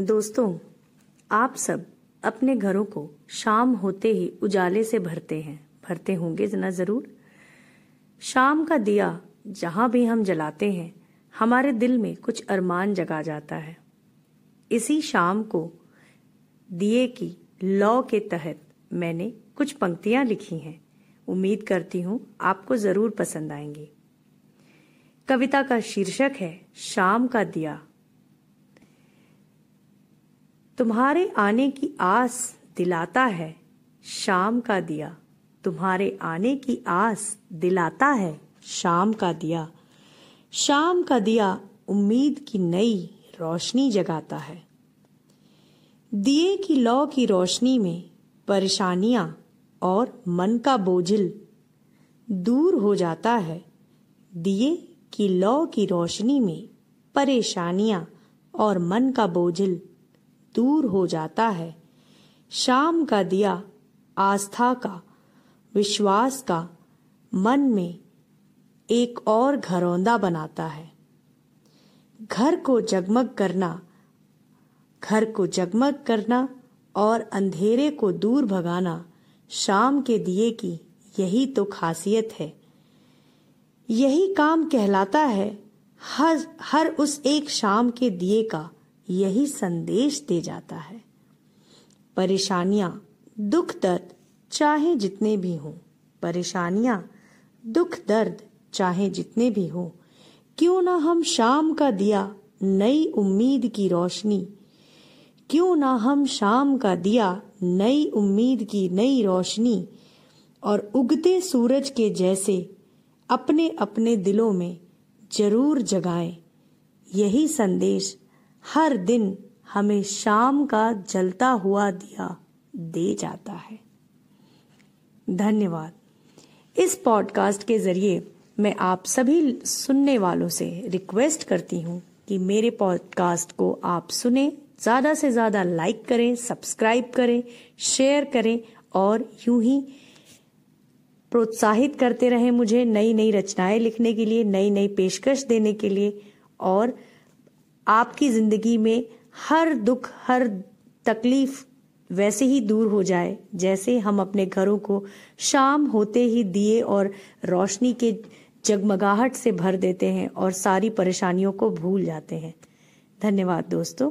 दोस्तों, आप सब अपने घरों को शाम होते ही उजाले से भरते हैं। भरते होंगे ना ज़रूर? शाम का दिया जहाँ भी हम जलाते हैं, हमारे दिल में कुछ अरमान जगा जाता है। इसी शाम को दिए की लॉ के तहत मैंने कुछ पंक्तियाँ लिखी हैं। उम्मीद करती हूँ आपको ज़रूर पसंद आएँगी। कविता का शीर्षक है, शाम का दिया। तुम्हारे आने की आस दिलाता है, शाम का दिया। तुम्हारे आने की आस दिलाता है, शाम का दिया। शाम का दिया उम्मीद की नई रोशनी जगाता है। दिए की लौ की रोशनी में परेशानियाँ और मन का बोझिल दूर हो जाता है। दिए की लौ की रोशनी में परेशानियाँ और मन का बोझिल दूर हो जाता है। शाम का दिया, आस्था का, विश्वास का, मन में एक और घरौंदा बनाता है। घर को जगमग करना, घर को जगमग करना और अंधेरे को दूर भगाना शाम के दिए की यही तो खासियत है। यही काम कहलाता है हर हर उस एक शाम के दिए का। यही संदेश दे जाता है। परेशानियाँ दुख दर्द चाहे जितने भी हों। परेशानियाँ दुख दर्द चाहे जितने भी हों। क्यों ना हम शाम का दिया नई उम्मीद की रोशनी। क्यों ना हम शाम का दिया नई उम्मीद की नई रोशनी और उगते सूरज के जैसे अपने अपने दिलों में ज़रूर जगाएँ। यही संदेश हर दिन हमें शाम का जलता हुआ दिया दे जाता है। धन्यवाद। इस पॉडकास्ट के ज़रिए मैं आप सभी सुनने वालों से रिक्वेस्ट करती हूँ कि मेरे पॉडकास्ट को आप सुने, ज़्यादा से ज़्यादा लाइक करें, सब्सक्राइब करें, शेयर करें और यूँ ही प्रोत्साहित करते रहें मुझे नई नई रचनाएँ लिखने के लिए नई नई पेशकश देने के लिए और आपकी ज़िंदगी में हर दुख, हर तकलीफ़ वैसे ही दूर हो जाए, जैसे हम अपने घरों को शाम होते ही दिए और रोशनी के जगमगाहट से भर देते हैं और सारी परेशानियों को भूल जाते हैं। धन्यवाद दोस्तों।